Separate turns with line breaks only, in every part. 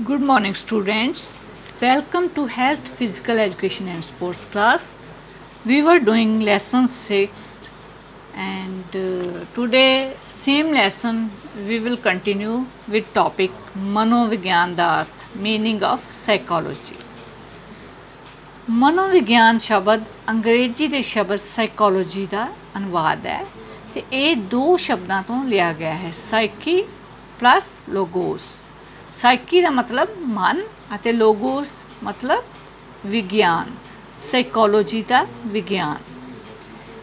Good morning, students. Welcome to Health, Physical Education and Sports class. We were doing lesson 6 and uh, today same lesson we will continue with topic ਮਨੋਵਿਗਿਆਨ ਦਾ ਅਰਥ meaning of psychology. ਮਨੋਵਿਗਿਆਨ ਸ਼ਬਦ ਅੰਗਰੇਜ਼ੀ ਦੇ ਸ਼ਬਦ psychology ਦਾ ਅਨੁਵਾਦ ਹੈ ਤੇ ਇਹ ਦੋ ਸ਼ਬਦਾਂ ਤੋਂ ਲਿਆ ਗਿਆ ਹੈ ਸਾਈਕੀ ਪਲੱਸ ਲੋਗੋਸ ਸਾਈਕੀ ਦਾ ਮਤਲਬ ਮਨ ਅਤੇ ਲੋਗੋਸ ਮਤਲਬ ਵਿਗਿਆਨ। ਸਾਈਕੋਲੋਜੀ ਦਾ ਵਿਗਿਆਨ।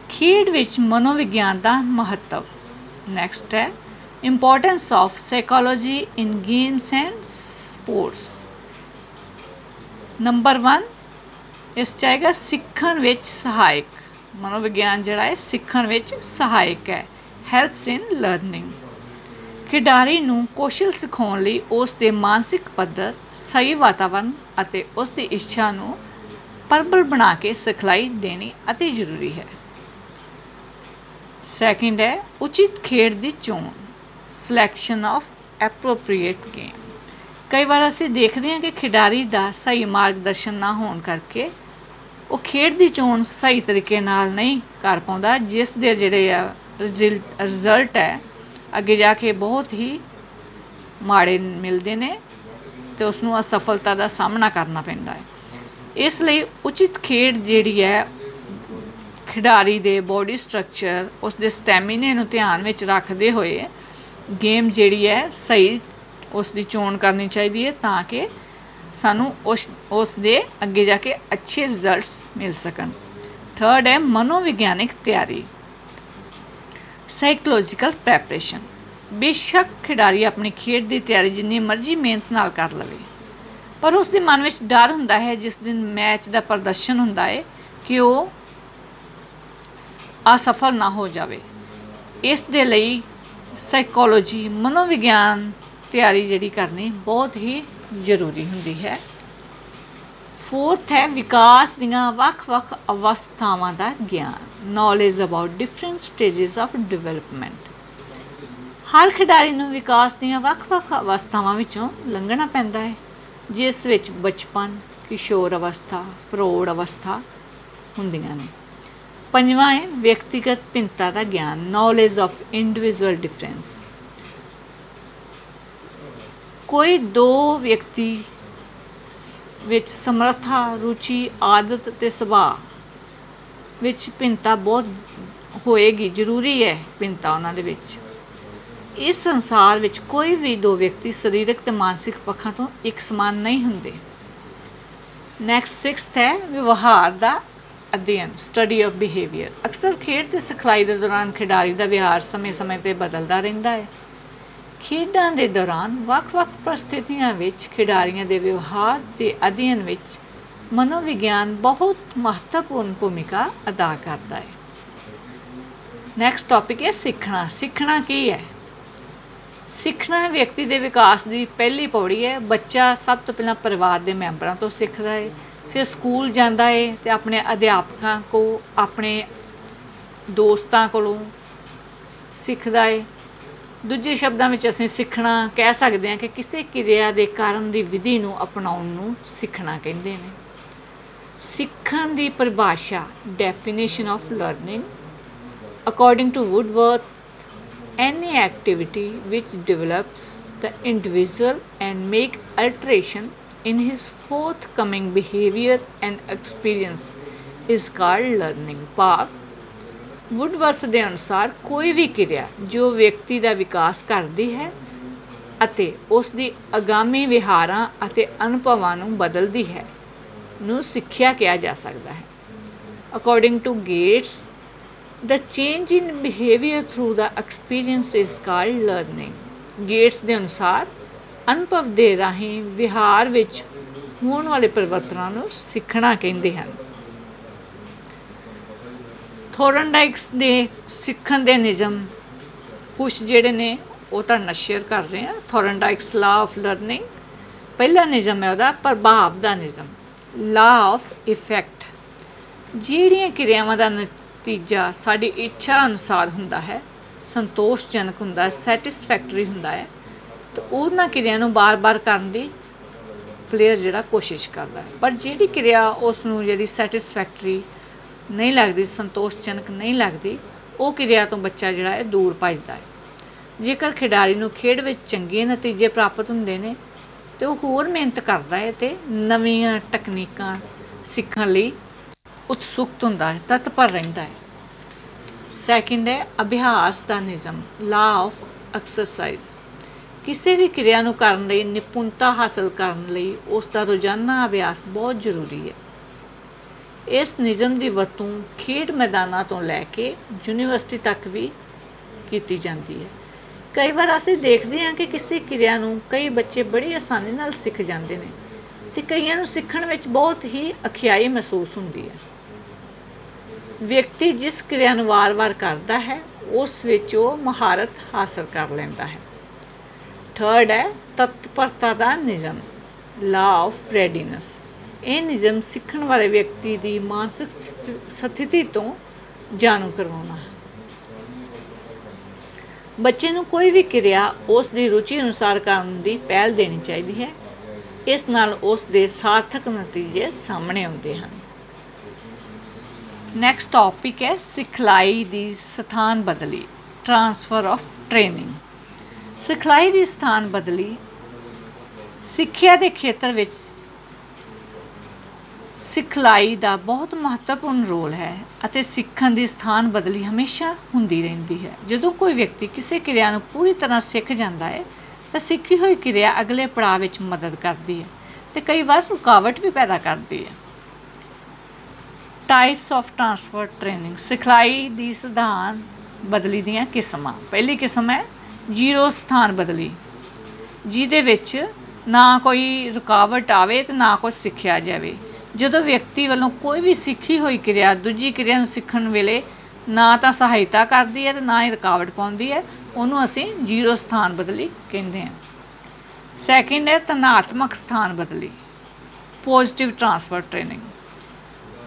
ਖੇਡ ਵਿੱਚ ਮਨੋਵਿਗਿਆਨ ਦਾ ਮਹੱਤਵ। ਨੈਕਸਟ ਹੈ importance of psychology in games and sports number 1 ਇਸ 'ਚ ਆਏਗਾ ਸਿੱਖਣ ਵਿੱਚ ਸਹਾਇਕ। ਮਨੋਵਿਗਿਆਨ ਜਿਹੜਾ ਹੈ ਸਿੱਖਣ ਵਿੱਚ ਸਹਾਇਕ ਹੈ। ਹੈਲਪਸ ਇਨ ਲਰਨਿੰਗ ਖਿਡਾਰੀ ਨੂੰ ਕੌਸ਼ਲ ਸਿਖਾਉਣ ਲਈ ਉਸ ਦੇ ਮਾਨਸਿਕ ਪੱਧਰ, ਸਹੀ ਵਾਤਾਵਰਣ ਅਤੇ ਉਸ ਦੀ ਇੱਛਾ ਨੂੰ ਪ੍ਰਬਲ ਬਣਾ ਕੇ ਸਿਖਲਾਈ ਦੇਣੀ ਅਤੀ ਜ਼ਰੂਰੀ ਹੈ। ਸੈਕਿੰਡ ਹੈ, ਉਚਿਤ ਖੇਡ ਦੀ ਚੋਣ ਸਿਲੈਕਸ਼ਨ ਆਫ ਐਪਰੋਪ੍ਰੀਏਟ ਗੇਮ ਕਈ ਵਾਰ ਅਸੀਂ ਦੇਖਦੇ ਹਾਂ ਕਿ ਖਿਡਾਰੀ ਦਾ ਸਹੀ ਮਾਰਗਦਰਸ਼ਨ ਨਾ ਹੋਣ ਕਰਕੇ ਉਹ ਖੇਡ ਦੀ ਚੋਣ ਸਹੀ ਤਰੀਕੇ ਨਾਲ ਨਹੀਂ ਕਰ ਪਾਉਂਦਾ, ਜਿਸ ਦੇ ਜਿਹੜੇ ਆ ਰਿਜ਼ਲਟ ਹੈ ਅੱਗੇ ਜਾ ਕੇ ਬਹੁਤ ਹੀ ਮਾੜੇ ਮਿਲਦੇ ਨੇ ਤੇ ਉਸ ਨੂੰ ਅਸਫਲਤਾ ਦਾ ਸਾਹਮਣਾ ਕਰਨਾ ਪੈਂਦਾ ਹੈ। ਇਸ ਲਈ ਉਚਿਤ ਖੇਡ ਜਿਹੜੀ ਹੈ, ਖਿਡਾਰੀ ਦੇ ਬਾਡੀ ਸਟਰਕਚਰ ਉਸ ਦੇ ਸਟੈਮਿਨੇ ਨੂੰ ਧਿਆਨ ਵਿੱਚ ਰੱਖਦੇ ਹੋਏ ਗੇਮ ਜਿਹੜੀ ਹੈ ਸਹੀ ਉਸ ਦੀ ਚੋਣ ਕਰਨੀ ਚਾਹੀਦੀ ਹੈ ਤਾਂ ਕਿ ਸਾਨੂੰ ਉਸ ਉਸ ਦੇ ਅੱਗੇ ਜਾ ਕੇ ਅੱਛੇ ਰਿਜ਼ਲਟਸ ਮਿਲ ਸਕਣ। ਥਰਡ ਹੈ ਮਨੋਵਿਗਿਆਨਿਕ ਤਿਆਰੀ। ਸਾਈਕੋਲੋਜੀਕਲ ਪ੍ਰੈਪਰੇਸ਼ਨ ਬੇਸ਼ੱਕ ਖਿਡਾਰੀ ਆਪਣੀ ਖੇਡ ਦੀ ਤਿਆਰੀ ਜਿੰਨੀ ਮਰਜ਼ੀ ਮਿਹਨਤ ਨਾਲ ਕਰ ਲਵੇ। ਪਰ ਉਸ ਦੇ ਮਨ ਵਿੱਚ ਡਰ ਹੁੰਦਾ ਹੈ, ਜਿਸ ਦਿਨ ਮੈਚ ਦਾ ਪ੍ਰਦਰਸ਼ਨ ਹੁੰਦਾ ਹੈ, ਕਿ ਉਹ ਅਸਫਲ ਨਾ ਹੋ ਜਾਵੇ। ਇਸ ਦੇ ਲਈ ਸਾਈਕੋਲੋਜੀ ਮਨੋਵਿਗਿਆਨ ਤਿਆਰੀ ਜਿਹੜੀ ਕਰਨੀ ਬਹੁਤ ਹੀ ਜ਼ਰੂਰੀ ਹੁੰਦੀ ਹੈ। ਫੋਰਥ ਹੈ, ਵਿਕਾਸ ਦੀਆਂ ਵੱਖ-ਵੱਖ ਅਵਸਥਾਵਾਂ ਦਾ ਗਿਆਨ। Knowledge about different stages of development ਹਰ ਖਿਡਾਰੀ ਨੂੰ ਵਿਕਾਸ ਦੀਆਂ ਵੱਖ-ਵੱਖ ਅਵਸਥਾਵਾਂ ਵਿੱਚੋਂ ਲੰਘਣਾ ਪੈਂਦਾ ਹੈ, ਜਿਸ ਵਿੱਚ ਬਚਪਨ, ਕਿਸ਼ੋਰ ਅਵਸਥਾ, ਪ੍ਰੌੜ ਅਵਸਥਾ ਹੁੰਦੀਆਂ ਨੇ। ਪੰਜਵਾਂ ਹੈ, ਵਿਅਕਤੀਗਤ ਭਿੰਨਤਾ ਦਾ ਗਿਆਨ ਨੌਲੇਜ ਆਫ ਇੰਡੀਵਿਜੂਅਲ ਡਿਫਰੈਂਸ ਕੋਈ ਦੋ ਵਿਅਕਤੀ ਵਿੱਚ ਸਮਰੱਥਾ, ਰੁਚੀ, ਆਦਤ ਤੇ ਸੁਭਾਅ ਵਿੱਚ ਭਿੰਨਤਾ ਬਹੁਤ ਹੋਏਗੀ, ਜ਼ਰੂਰੀ ਹੈ ਭਿੰਨਤਾ ਉਹਨਾਂ ਦੇ ਵਿੱਚ। ਇਸ ਸੰਸਾਰ ਵਿੱਚ ਕੋਈ ਵੀ ਦੋ ਵਿਅਕਤੀ ਸਰੀਰਕ ਤੇ ਮਾਨਸਿਕ ਪੱਖਾਂ ਤੋਂ ਇੱਕ ਸਮਾਨ ਨਹੀਂ ਹੁੰਦੇ। ਨੈਕਸਟ 6th ਹੈ ਵਿਵਹਾਰ ਦਾ ਅਧਿਐਨ ਸਟੱਡੀ ਆਫ ਬਿਹੇਵੀਅਰ ਅਕਸਰ ਖੇਡ ਤੇ ਸਿਖਲਾਈ ਦੇ ਦੌਰਾਨ ਖਿਡਾਰੀ ਦਾ ਵਿਹਾਰ ਸਮੇਂ-ਸਮੇਂ ਤੇ ਬਦਲਦਾ ਰਹਿੰਦਾ ਹੈ। ਖੇਡਾਂ ਦੇ ਦੌਰਾਨ ਵੱਖ-ਵੱਖ ਪ੍ਰਸਥਿਤੀਆਂ ਵਿੱਚ ਖਿਡਾਰੀਆਂ ਦੇ ਵਿਵਹਾਰ ਤੇ ਅਧਿਐਨ ਵਿੱਚ ਮਨੋਵਿਗਿਆਨ ਬਹੁਤ ਮਹੱਤਵਪੂਰਨ ਭੂਮਿਕਾ ਅਦਾ ਕਰਦਾ ਹੈ। ਨੈਕਸਟ ਟਾਪਿਕ ਹੈ ਸਿੱਖਣਾ। ਸਿੱਖਣਾ ਕੀ ਹੈ? ਸਿੱਖਣਾ ਵਿਅਕਤੀ ਦੇ ਵਿਕਾਸ ਦੀ ਪਹਿਲੀ ਪੌੜੀ ਹੈ। ਬੱਚਾ ਸਭ ਤੋਂ ਪਹਿਲਾਂ ਪਰਿਵਾਰ ਦੇ ਮੈਂਬਰਾਂ ਤੋਂ ਸਿੱਖਦਾ ਹੈ, ਫਿਰ ਸਕੂਲ ਜਾਂਦਾ ਹੈ ਤੇ ਆਪਣੇ ਅਧਿਆਪਕਾਂ ਕੋ, ਆਪਣੇ ਦੋਸਤਾਂ ਕੋਲੋਂ ਸਿੱਖਦਾ ਹੈ। ਦੂਜੇ ਸ਼ਬਦਾਂ ਵਿੱਚ ਅਸੀਂ ਸਿੱਖਣਾ ਕਹਿ ਸਕਦੇ ਹਾਂ ਕਿ ਕਿਸੇ ਕਿਰਿਆ ਦੇ ਕਾਰਨ ਦੀ ਵਿਧੀ ਨੂੰ ਅਪਣਾਉਣ ਨੂੰ ਸਿੱਖਣਾ ਕਹਿੰਦੇ ਨੇ। ਸਿੱਖਣ ਦੀ ਪਰਿਭਾਸ਼ਾ definition of learning according to Woodworth any activity which develops the individual and make alteration in his forthcoming behavior and experience is called learning ਭਾਵ ਵੁੱਡਵਰਥ ਦੇ ਅਨੁਸਾਰ ਕੋਈ ਵੀ ਕਿਰਿਆ ਜੋ ਵਿਅਕਤੀ ਦਾ ਵਿਕਾਸ ਕਰਦੀ ਹੈ ਅਤੇ ਉਸ ਦੀ ਅਗਾਮੀ ਵਿਹਾਰਾਂ ਅਤੇ ਅਨੁਭਵਾਂ ਨੂੰ ਬਦਲਦੀ ਹੈ ਨੂੰ ਸਿੱਖਿਆ ਕਿਹਾ ਜਾ ਸਕਦਾ ਹੈ। According to Gates The change in behavior through the experience is called learning. Gates ਦੇ ਅਨੁਸਾਰ, ਅਨੁਭਵ ਦੇ ਰਾਹੀਂ ਵਿਹਾਰ ਵਿੱਚ ਹੋਣ ਵਾਲੇ ਪਰਿਵਰਤਨਾਂ ਨੂੰ ਸਿੱਖਣਾ ਕਹਿੰਦੇ ਹਨ। ਥੋਰਨਡਾਈਕਸ ਦੇ ਸਿੱਖਣ ਦੇ ਨਿਯਮ ਕੁਝ ਜਿਹੜੇ ਨੇ, ਉਹ ਤਾਂ ਨਸ਼ਰ ਕਰ ਰਹੇ ਆ। ਥੋਰਨਡਾਈਕਸ ਲਾ ਆਫ ਲਰਨਿੰਗ ਪਹਿਲਾ ਨਿਯਮ ਹੈ ਉਹਦਾ, ਪ੍ਰਭਾਵ ਦਾ ਨਿਯਮ। ਲਾ ਆਫ ਇਫੈਕਟ ਜਿਹੜੀਆਂ ਕਿਰਿਆਵਾਂ ਦਾ ਨਤੀਜਾ ਸਾਡੀ ਇੱਛਾ ਅਨੁਸਾਰ ਹੁੰਦਾ ਹੈ, ਸੰਤੋਸ਼ਜਨਕ ਹੁੰਦਾ ਹੈ ਸੈਟੀਸਫੈਕਟਰੀ ਹੁੰਦਾ ਹੈ, ਤੇ ਉਹਨਾਂ ਕਿਰਿਆ ਨੂੰ ਬਾਰ-ਬਾਰ ਕਰਨ ਦੀ ਪਲੇਅਰ ਜਿਹੜਾ ਕੋਸ਼ਿਸ਼ ਕਰਦਾ ਹੈ। ਪਰ ਜਿਹੜੀ ਕਿਰਿਆ ਉਸ ਨੂੰ ਜਿਹੜੀ ਸੈਟੀਸਫੈਕਟਰੀ ਨਹੀਂ ਲੱਗਦੀ, ਸੰਤੋਸ਼ਜਨਕ ਨਹੀਂ ਲੱਗਦੀ, ਉਹ ਕਿਰਿਆ ਤੋਂ ਬੱਚਾ ਜਿਹੜਾ ਹੈ ਦੂਰ ਭੱਜਦਾ ਹੈ। ਜੇਕਰ ਖਿਡਾਰੀ ਨੂੰ ਖੇਡ ਵਿੱਚ ਚੰਗੇ ਨਤੀਜੇ ਪ੍ਰਾਪਤ ਹੁੰਦੇ ਨੇ ਤੇ ਉਹ ਹੋਰ ਮਿਹਨਤ ਕਰਦਾ ਹੈ ਤੇ ਨਵੀਆਂ ਟੈਕਨੀਕਾਂ ਸਿੱਖਣ ਲਈ ਉਤਸੁਕ ਹੁੰਦਾ ਹੈ ਤਤਪਰ ਰਹਿੰਦਾ ਹੈ। ਸੈਕਿੰਡ ਹੈ, ਅਭਿਆਸ ਦਾ ਨਿਯਮ ਲਾ ਆਫ ਐਕਸਰਸਾਈਜ਼ ਕਿਸੇ ਵੀ ਕਿਰਿਆ ਨੂੰ ਕਰਨ ਲਈ, ਨਿਪੁੰਨਤਾ ਹਾਸਲ ਕਰਨ ਲਈ ਉਸ ਦਾ ਰੋਜ਼ਾਨਾ ਅਭਿਆਸ ਬਹੁਤ ਜ਼ਰੂਰੀ ਹੈ। ਇਸ ਨਿਯਮ ਦੀ ਵਰਤੋਂ ਖੇਡ ਮੈਦਾਨਾਂ ਤੋਂ ਲੈ ਕੇ ਯੂਨੀਵਰਸਿਟੀ ਤੱਕ ਵੀ ਕੀਤੀ ਜਾਂਦੀ ਹੈ। ਕਈ ਵਾਰ ਅਸੀਂ ਦੇਖਦੇ ਹਾਂ ਕਿ ਕਿਸੇ ਕਿਰਿਆ ਨੂੰ ਕਈ ਬੱਚੇ ਬੜੀ ਆਸਾਨੀ ਨਾਲ ਸਿੱਖ ਜਾਂਦੇ ਨੇ ਤੇ ਕਈਆਂ ਨੂੰ ਸਿੱਖਣ ਵਿੱਚ ਬਹੁਤ ਹੀ ਅਖਿਆਈ ਮਹਿਸੂਸ ਹੁੰਦੀ ਹੈ। ਵਿਅਕਤੀ ਜਿਸ ਕਿਰਿਆ ਨੂੰ ਵਾਰ-ਵਾਰ ਕਰਦਾ ਹੈ, ਉਸ ਵਿੱਚ ਉਹ ਮਹਾਰਤ ਹਾਸਲ ਕਰ ਲੈਂਦਾ ਹੈ। ਥਰਡ ਹੈ, ਤਤਪਰਤਾ ਦਾ ਨਿਯਮ ਲਾ ਆਫ ਰੈਡੀਨੈਸ ਇਹ ਨਿਯਮ ਸਿੱਖਣ ਵਾਲੇ ਵਿਅਕਤੀ ਦੀ ਮਾਨਸਿਕ ਸਥਿਤੀ ਤੋਂ ਜਾਣੂ ਕਰਵਾਉਣਾ ਹੈ। ਬੱਚੇ ਨੂੰ ਕੋਈ ਵੀ ਕਿਰਿਆ ਉਸ ਦੀ ਰੁਚੀ ਅਨੁਸਾਰ ਕਰਨ ਦੀ ਪਹਿਲ ਦੇਣੀ ਚਾਹੀਦੀ ਹੈ। ਇਸ ਨਾਲ ਉਸ ਦੇ ਸਾਰਥਕ ਨਤੀਜੇ ਸਾਹਮਣੇ ਆਉਂਦੇ ਹਨ। ਨੈਕਸਟ ਟੌਪਿਕ ਹੈ ਸਿਖਲਾਈ ਦੀ ਸਥਾਨ ਬਦਲੀ ਟ੍ਰਾਂਸਫਰ ਆਫ ਟ੍ਰੇਨਿੰਗ ਸਿਖਲਾਈ ਦੀ ਸਥਾਨ ਬਦਲੀ ਸਿੱਖਿਆ ਦੇ ਖੇਤਰ ਵਿੱਚ ਸਿਖਲਾਈ ਦਾ ਬਹੁਤ ਮਹੱਤਵਪੂਰਨ ਰੋਲ ਹੈ ਅਤੇ ਸਿੱਖਣ ਦੀ ਸਥਾਨ ਬਦਲੀ ਹਮੇਸ਼ਾ ਹੁੰਦੀ ਰਹਿੰਦੀ ਹੈ। ਜਦੋਂ ਕੋਈ ਵਿਅਕਤੀ ਕਿਸੇ ਕਿਰਿਆ ਨੂੰ ਪੂਰੀ ਤਰ੍ਹਾਂ ਸਿੱਖ ਜਾਂਦਾ ਹੈ, ਤਾਂ ਸਿੱਖੀ ਹੋਈ ਕਿਰਿਆ ਅਗਲੇ ਪੜਾਅ ਵਿੱਚ ਮਦਦ ਕਰਦੀ ਹੈ ਤੇ ਕਈ ਵਾਰ ਰੁਕਾਵਟ ਵੀ ਪੈਦਾ ਕਰਦੀ ਹੈ। ਟਾਈਪਸ ਆਫ ਟ੍ਰਾਂਸਫਰ ਟ੍ਰੇਨਿੰਗ ਸਿਖਲਾਈ ਦੀ ਸਥਾਨ ਬਦਲੀ ਦੀਆਂ ਕਿਸਮਾਂ। ਪਹਿਲੀ ਕਿਸਮ ਹੈ ਜ਼ੀਰੋ ਸਥਾਨ ਬਦਲੀ, ਜਿਹਦੇ ਵਿੱਚ ਨਾ ਕੋਈ ਰੁਕਾਵਟ ਆਵੇ ਤੇ ਨਾ ਕੁਝ ਸਿੱਖਿਆ ਜਾਵੇ। ਜਦੋਂ ਵਿਅਕਤੀ ਵੱਲੋਂ ਕੋਈ ਵੀ ਸਿੱਖੀ ਹੋਈ ਕਿਰਿਆ ਦੂਜੀ ਕਿਰਿਆ ਨੂੰ ਸਿੱਖਣ ਵੇਲੇ ਨਾ ਤਾਂ ਸਹਾਇਤਾ ਕਰਦੀ ਹੈ ਤੇ ਨਾ ਹੀ ਰੁਕਾਵਟ ਪਾਉਂਦੀ ਹੈ, ਉਹਨੂੰ ਅਸੀਂ ਜ਼ੀਰੋ ਸਥਾਨ ਬਦਲੀ ਕਹਿੰਦੇ ਹਾਂ। ਸੈਕਿੰਡ ਹੈ ਤਨਾਤਮਕ ਸਥਾਨ ਬਦਲੀ ਪੋਜ਼ਿਟਿਵ ਟ੍ਰਾਂਸਫਰ ਟ੍ਰੇਨਿੰਗ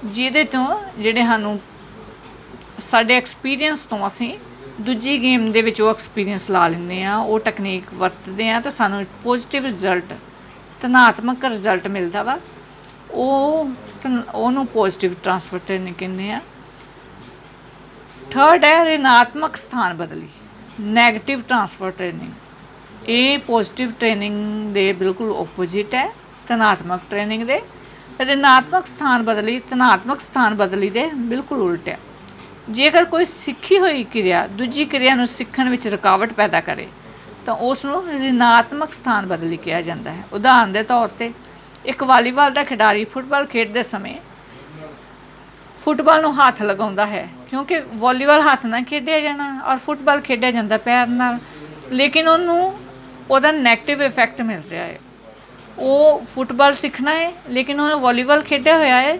ਜਿਹਦੇ ਤੋਂ ਜਿਹੜੇ ਸਾਨੂੰ ਸਾਡੇ ਐਕਸਪੀਰੀਅੰਸ ਤੋਂ ਅਸੀਂ ਦੂਜੀ ਗੇਮ ਦੇ ਵਿੱਚ ਉਹ ਐਕਸਪੀਰੀਅੰਸ ਲਾ ਲੈਂਦੇ ਆ ਉਹ ਟੈਕਨੀਕ ਵਰਤਦੇ ਆ ਤਾਂ ਸਾਨੂੰ ਪੋਜ਼ਿਟਿਵ ਰਿਜ਼ਲਟ ਧਨਾਤਮਕ ਰਿਜ਼ਲਟ ਮਿਲਦਾ ਵਾ। ਉਹ ਧਨ- ਉਹਨੂੰ ਪੋਜ਼ਿਟਿਵ ਟ੍ਰਾਂਸਫਰ ਟ੍ਰੇਨਿੰਗ ਕਹਿੰਦੇ ਆ। ਥਰਡ ਹੈ ਰਿਣਾਤਮਕ ਸਥਾਨ ਬਦਲੀ। 네ਗੇਟਿਵ ਟ੍ਰਾਂਸਫਰ ਟ੍ਰੇਨਿੰਗ ਇਹ ਪੋਜ਼ਿਟਿਵ ਟ੍ਰੇਨਿੰਗ ਦੇ ਬਿਲਕੁਲ ਆਪੋਜ਼ਿਟ ਹੈ, ਧਨਾਤਮਕ ਟ੍ਰੇਨਿੰਗ ਦੇ। ਰਿਣਾਤਮਕ ਸਥਾਨ ਬਦਲੀ, ਧਨਾਤਮਕ ਸਥਾਨ ਬਦਲੀ ਦੇ ਬਿਲਕੁਲ ਉਲਟ ਹੈ। ਜੇਕਰ ਕੋਈ ਸਿੱਖੀ ਹੋਈ ਕਿਰਿਆ, ਦੂਜੀ ਕਿਰਿਆ ਨੂੰ ਸਿੱਖਣ ਵਿੱਚ ਰੁਕਾਵਟ ਪੈਦਾ ਕਰੇ, ਤਾਂ ਉਸ ਨੂੰ ਰਿਣਾਤਮਕ ਸਥਾਨ ਬਦਲੀ ਕਿਹਾ ਜਾਂਦਾ ਹੈ। ਉਦਾਹਰਨ ਦੇ ਤੌਰ ਤੇ ਇੱਕ ਵਾਲੀਬਾਲ ਦਾ ਖਿਡਾਰੀ ਫੁੱਟਬਾਲ ਖੇਡਦੇ ਸਮੇਂ ਫੁੱਟਬਾਲ ਨੂੰ ਹੱਥ ਲਗਾਉਂਦਾ ਹੈ, ਕਿਉਂਕਿ ਵਾਲੀਬਾਲ ਹੱਥ ਨਾਲ ਖੇਡਿਆ ਜਾਣਾ ਔਰ ਫੁੱਟਬਾਲ ਖੇਡਿਆ ਜਾਂਦਾ ਪੈਰ ਨਾਲ, ਲੇਕਿਨ ਉਹਨੂੰ ਉਹਦਾ 네ਗੇਟਿਵ ਇਫੈਕਟ ਮਿਲ ਰਿਹਾ ਹੈ। ਉਹ ਫੁੱਟਬਾਲ ਸਿੱਖਣਾ ਹੈ, ਲੇਕਿਨ ਉਹਨੇ ਵਾਲੀਬਾਲ ਖੇਡਿਆ ਹੋਇਆ ਹੈ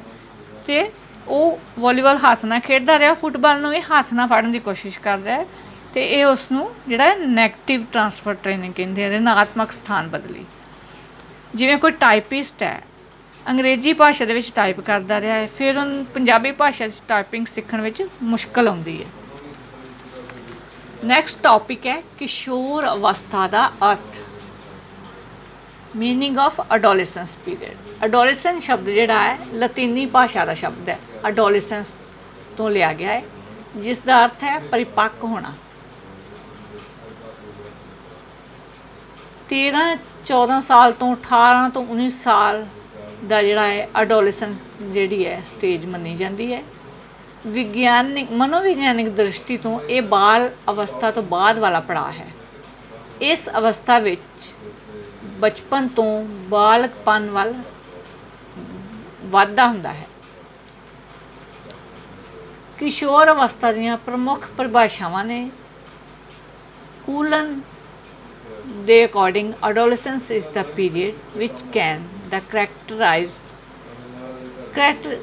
ਤੇ ਉਹ ਵਾਲੀਬਾਲ ਹੱਥ ਨਾਲ ਖੇਡਦਾ ਰਿਹਾ, ਫੁੱਟਬਾਲ ਨੂੰ ਵੀ ਹੱਥ ਨਾਲ ਫੜਨ ਦੀ ਕੋਸ਼ਿਸ਼ ਕਰ ਰਿਹਾ ਹੈ ਤੇ ਇਹ ਉਸ ਨੂੰ ਜਿਹੜਾ 네ਗੇਟਿਵ ਟ੍ਰਾਂਸਫਰ ਟ੍ਰੇਨਿੰਗ ਕਹਿੰਦੇ ਆ ਰਿਣਾਤਮਕ ਸਥਾਨ ਬਦਲੀ। ਜਿਵੇਂ ਕੋਈ ਟਾਈਪਿਸਟ ਹੈ, ਅੰਗਰੇਜ਼ੀ ਭਾਸ਼ਾ ਦੇ ਵਿੱਚ ਟਾਈਪ ਕਰਦਾ ਰਿਹਾ ਹੈ, ਫਿਰ ਉਹਨੂੰ ਪੰਜਾਬੀ ਭਾਸ਼ਾ 'ਚ ਟਾਈਪਿੰਗ ਸਿੱਖਣ ਵਿੱਚ ਮੁਸ਼ਕਲ ਆਉਂਦੀ ਹੈ। ਨੈਕਸਟ ਟੌਪਿਕ ਹੈ ਕਿਸ਼ੋਰ ਅਵਸਥਾ ਦਾ ਅਰਥ। Meaning of adolescence period adolescence ਸ਼ਬਦ ਜਿਹੜਾ ਹੈ, ਲਤੀਨੀ ਭਾਸ਼ਾ ਦਾ ਸ਼ਬਦ ਹੈ। ਅਡੋਲੈਸੈਂਸ ਤੋਂ ਲਿਆ ਗਿਆ ਹੈ, ਜਿਸ ਦਾ ਅਰਥ ਹੈ ਪਰਿਪੱਕ ਹੋਣਾ। 13 14 ਸਾਲ ਤੋਂ 18 ਤੋਂ 19 ਸਾਲ ਦਾ ਜਿਹੜਾ ਹੈ ਅਡੋਲੈਸੈਂਸ ਜਿਹੜੀ ਹੈ ਸਟੇਜ ਮੰਨੀ ਜਾਂਦੀ ਹੈ। ਵਿਗਿਆਨਿਕ, ਮਨੋਵਿਗਿਆਨਿਕ ਦ੍ਰਿਸ਼ਟੀ ਤੋਂ ਇਹ ਬਾਲ ਅਵਸਥਾ ਤੋਂ ਬਾਅਦ ਵਾਲਾ ਪੜਾਅ ਹੈ। ਇਸ ਅਵਸਥਾ ਵਿੱਚ ਬਚਪਨ ਤੋਂ ਬਾਲਕਪਨ ਵੱਲ ਵਾਧਾ ਹੁੰਦਾ ਹੈ। ਕਿਸ਼ੋਰ ਅਵਸਥਾ ਦੀਆਂ ਪ੍ਰਮੁੱਖ ਪਰਿਭਾਸ਼ਾਵਾਂ ਨੇ ਕੂਲਨ ਦੇ according adolescence is the period which can the characterized character,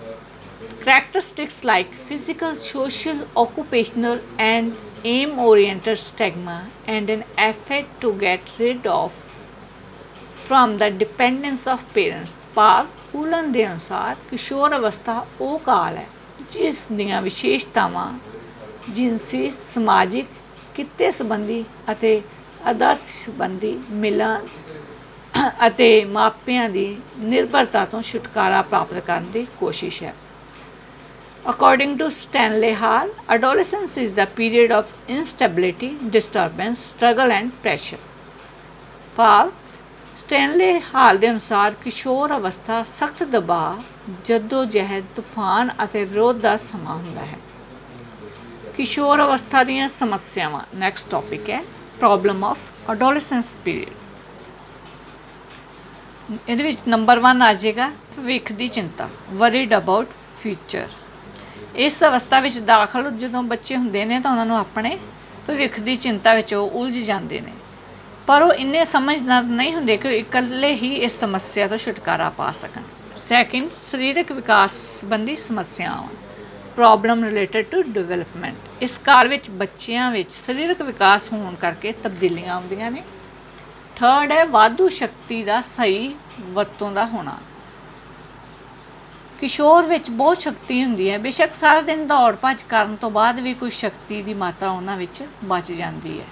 characteristics like physical social occupational and aim oriented stigma and an effort to get rid of from the dependence of parents ਭਾਵ ਕੂਲਨ ਦੇ ਅਨੁਸਾਰ ਕਿਸ਼ੋਰ ਅਵਸਥਾ ਉਹ ਕਾਲ ਹੈ ਜਿਸ ਦੀਆਂ ਵਿਸ਼ੇਸ਼ਤਾਵਾਂ ਜਿਨਸੀ ਸਮਾਜਿਕ ਕਿੱਤੇ ਸੰਬੰਧੀ ਅਤੇ ਆਦਰਸ਼ ਸੰਬੰਧੀ ਮਿਲਣ ਅਤੇ ਮਾਪਿਆਂ ਦੀ ਨਿਰਭਰਤਾ ਤੋਂ ਛੁਟਕਾਰਾ ਪ੍ਰਾਪਤ ਕਰਨ ਦੀ ਕੋਸ਼ਿਸ਼ ਹੈ। According to Stanley Hall, adolescence is the period of instability, disturbance, struggle and pressure. ਭਾਵ ਸਟੈਨਲੇ ਹਾਲ ਦੇ ਅਨੁਸਾਰ ਕਿਸ਼ੋਰ ਅਵਸਥਾ ਸਖਤ ਦਬਾਅ, ਜੱਦੋ ਜਹਿਦ, ਤੂਫਾਨ ਅਤੇ ਵਿਰੋਧ ਦਾ ਸਮਾਂ ਹੁੰਦਾ ਹੈ। ਕਿਸ਼ੋਰ ਅਵਸਥਾ ਦੀਆਂ ਸਮੱਸਿਆਵਾਂ ਨੈਕਸਟ ਟਾਪਿਕ ਹੈ। ਪ੍ਰੋਬਲਮ ਆਫ ਅਡੋਲੈਸੈਂਸ ਪੀਰੀਅਡ ਇਹਦੇ ਵਿੱਚ ਨੰਬਰ 1 ਆ ਜਾਏਗਾ ਭਵਿੱਖ ਦੀ ਚਿੰਤਾ ਵਰੀਡ ਅਬਾਊਟ ਫਿਊਚਰ ਇਸ ਅਵਸਥਾ ਵਿੱਚ ਦਾਖਲ ਜਦੋਂ ਬੱਚੇ ਹੁੰਦੇ ਨੇ ਤਾਂ ਉਹਨਾਂ ਨੂੰ ਆਪਣੇ ਭਵਿੱਖ ਦੀ ਚਿੰਤਾ ਵਿੱਚ ਉਹ ਉਲਝ ਜਾਂਦੇ ਨੇ। ਪਰ ਉਹ ਇੰਨੇ ਸਮਝਦਾਰ ਨਹੀਂ ਹੁੰਦੇ ਕਿ ਉਹ ਇਕੱਲੇ ਹੀ ਇਸ ਸਮੱਸਿਆ ਤੋਂ ਛੁਟਕਾਰਾ ਪਾ ਸਕਣ। ਸੈਕਿੰਡ ਸਰੀਰਕ ਵਿਕਾਸ ਸੰਬੰਧੀ ਸਮੱਸਿਆਵਾਂ। ਪ੍ਰੋਬਲਮ ਰਿਲੇਟਡ ਟੂ ਡਿਵੈਲਪਮੈਂਟ ਇਸ ਕਾਲ ਵਿੱਚ ਬੱਚਿਆਂ ਵਿੱਚ ਸਰੀਰਕ ਵਿਕਾਸ ਹੋਣ ਕਰਕੇ ਤਬਦੀਲੀਆਂ ਆਉਂਦੀਆਂ ਨੇ। ਥਰਡ ਹੈ, ਵਾਧੂ ਸ਼ਕਤੀ ਦਾ ਸਹੀ ਵਰਤੋਂ ਦਾ ਹੋਣਾ। ਕਿਸ਼ੋਰ ਵਿੱਚ ਬਹੁਤ ਸ਼ਕਤੀ ਹੁੰਦੀ ਹੈ। ਬੇਸ਼ੱਕ ਸਾਰਾ ਦਿਨ ਦੌੜ ਭੱਜ ਕਰਨ ਤੋਂ ਬਾਅਦ ਵੀ ਕੁਝ ਸ਼ਕਤੀ ਦੀ ਮਾਤਰਾ ਉਹਨਾਂ ਵਿੱਚ ਬਚ ਜਾਂਦੀ ਹੈ।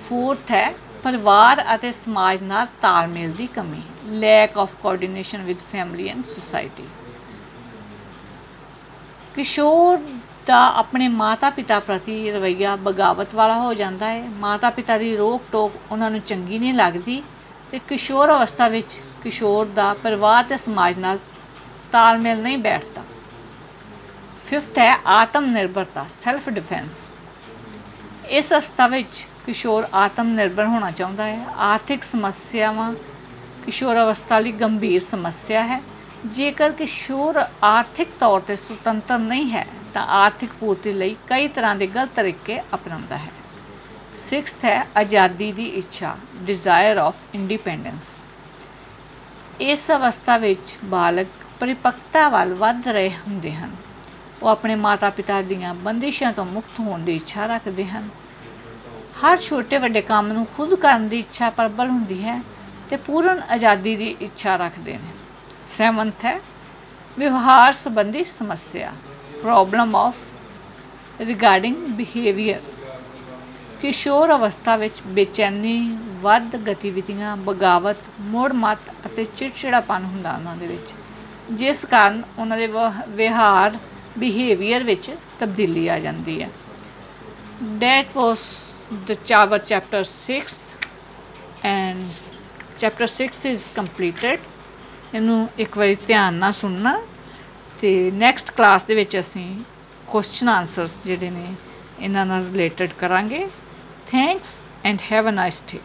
ਫੋਰਥ ਹੈ, ਪਰਿਵਾਰ ਅਤੇ ਸਮਾਜ ਨਾਲ ਤਾਲਮੇਲ ਦੀ ਕਮੀ। Lack of coordination with family and society ਕਿਸ਼ੋਰ ਦਾ ਆਪਣੇ ਮਾਤਾ-ਪਿਤਾ ਪ੍ਰਤੀ ਰਵੱਈਆ ਬਗਾਵਤ ਵਾਲਾ ਹੋ ਜਾਂਦਾ ਹੈ। ਮਾਤਾ-ਪਿਤਾ ਦੀ ਰੋਕ ਟੋਕ ਉਹਨਾਂ ਨੂੰ ਚੰਗੀ ਨਹੀਂ ਲੱਗਦੀ ਤੇ ਕਿਸ਼ੋਰ ਅਵਸਥਾ ਵਿੱਚ ਕਿਸ਼ੋਰ ਦਾ ਪਰਿਵਾਰ ਤੇ ਸਮਾਜ ਨਾਲ ਤਾਲਮੇਲ ਨਹੀਂ ਬੈਠਦਾ। ਫਿਫਥ ਹੈ ਆਤਮ ਨਿਰਭਰਤਾ ਸੈਲਫ ਡਿਫੈਂਸ ਇਸ ਅਵਸਥਾ ਵਿੱਚ ਕਿਸ਼ੋਰ ਆਤਮ ਨਿਰਭਰ ਹੋਣਾ ਚਾਹੁੰਦਾ ਹੈ। ਆਰਥਿਕ ਸਮੱਸਿਆਵਾਂ ਕਿਸ਼ੋਰ ਅਵਸਥਾ ਲਈ ਗੰਭੀਰ ਸਮੱਸਿਆ ਹੈ। ਜੇਕਰ ਕਿਸ਼ੋਰ ਆਰਥਿਕ ਤੌਰ ਤੇ ਸੁਤੰਤਰ ਨਹੀਂ ਹੈ, ਤਾਂ ਆਰਥਿਕ ਪੂਰਤੀ ਲਈ ਕਈ ਤਰ੍ਹਾਂ ਦੇ ਗਲਤ ਤਰੀਕੇ ਅਪਣਾਉਂਦਾ ਹੈ। ਸਿਕਸਥ ਹੈ, ਆਜ਼ਾਦੀ ਦੀ ਇੱਛਾ ਡਿਜ਼ਾਇਰ ਆਫ ਇੰਡੀਪੈਂਡੈਂਸ ਇਸ ਅਵਸਥਾ ਵਿੱਚ ਬਾਲਕ ਪਰਿਪੱਕਤਾ ਵੱਲ ਵੱਧ ਰਹੇ ਹੁੰਦੇ ਹਨ। ਉਹ ਆਪਣੇ ਮਾਤਾ-ਪਿਤਾ ਦੀਆਂ ਬੰਦਿਸ਼ਾਂ ਤੋਂ ਮੁਕਤ ਹੋਣ ਦੀ ਇੱਛਾ ਰੱਖਦੇ ਹਨ। ਹਰ ਛੋਟੇ ਵੱਡੇ ਕੰਮ ਨੂੰ ਖੁਦ ਕਰਨ ਦੀ ਇੱਛਾ ਪ੍ਰਬਲ ਹੁੰਦੀ ਹੈ ਤੇ ਪੂਰਨ ਆਜ਼ਾਦੀ ਦੀ ਇੱਛਾ ਰੱਖਦੇ ਨੇ। ਸੈਵੰਥ ਹੈ। ਵਿਵਹਾਰ ਸੰਬੰਧੀ ਸਮੱਸਿਆ ਪ੍ਰੋਬਲਮ ਆਫ ਰਿਗਾਰਡਿੰਗ ਬਿਹੇਵੀਅਰ ਕਿਸ਼ੋਰ ਅਵਸਥਾ ਵਿੱਚ ਬੇਚੈਨੀ, ਵੱਧ ਗਤੀਵਿਧੀਆਂ, ਬਗਾਵਤ ਮੋੜ ਮਤ ਅਤੇ ਚਿੜਚਿੜਾਪਨ ਹੁੰਦਾ ਉਹਨਾਂ ਦੇ ਵਿੱਚ। ਜਿਸ ਕਾਰਨ ਉਹਨਾਂ ਦੇ ਵਹ- ਵਿਹਾਰ ਬਿਹੇਵੀਅਰ ਵਿੱਚ ਤਬਦੀਲੀ ਆ ਜਾਂਦੀ ਹੈ। That was the Chawar chapter 6th and chapter 6 is completed ਇਹਨੂੰ ਇੱਕ ਵਾਰੀ ਧਿਆਨ ਨਾਲ ਸੁਣਨਾ ਤੇ ਨੈਕਸਟ ਕਲਾਸ ਦੇ ਵਿੱਚ ਅਸੀਂ ਕੁਐਸਚਨ ਆਨਸਰਸ ਜਿਹੜੇ ਨੇ, ਇਹਨਾਂ ਨਾਲ ਰਿਲੇਟਡ ਕਰਾਂਗੇ। Thanks and have a nice day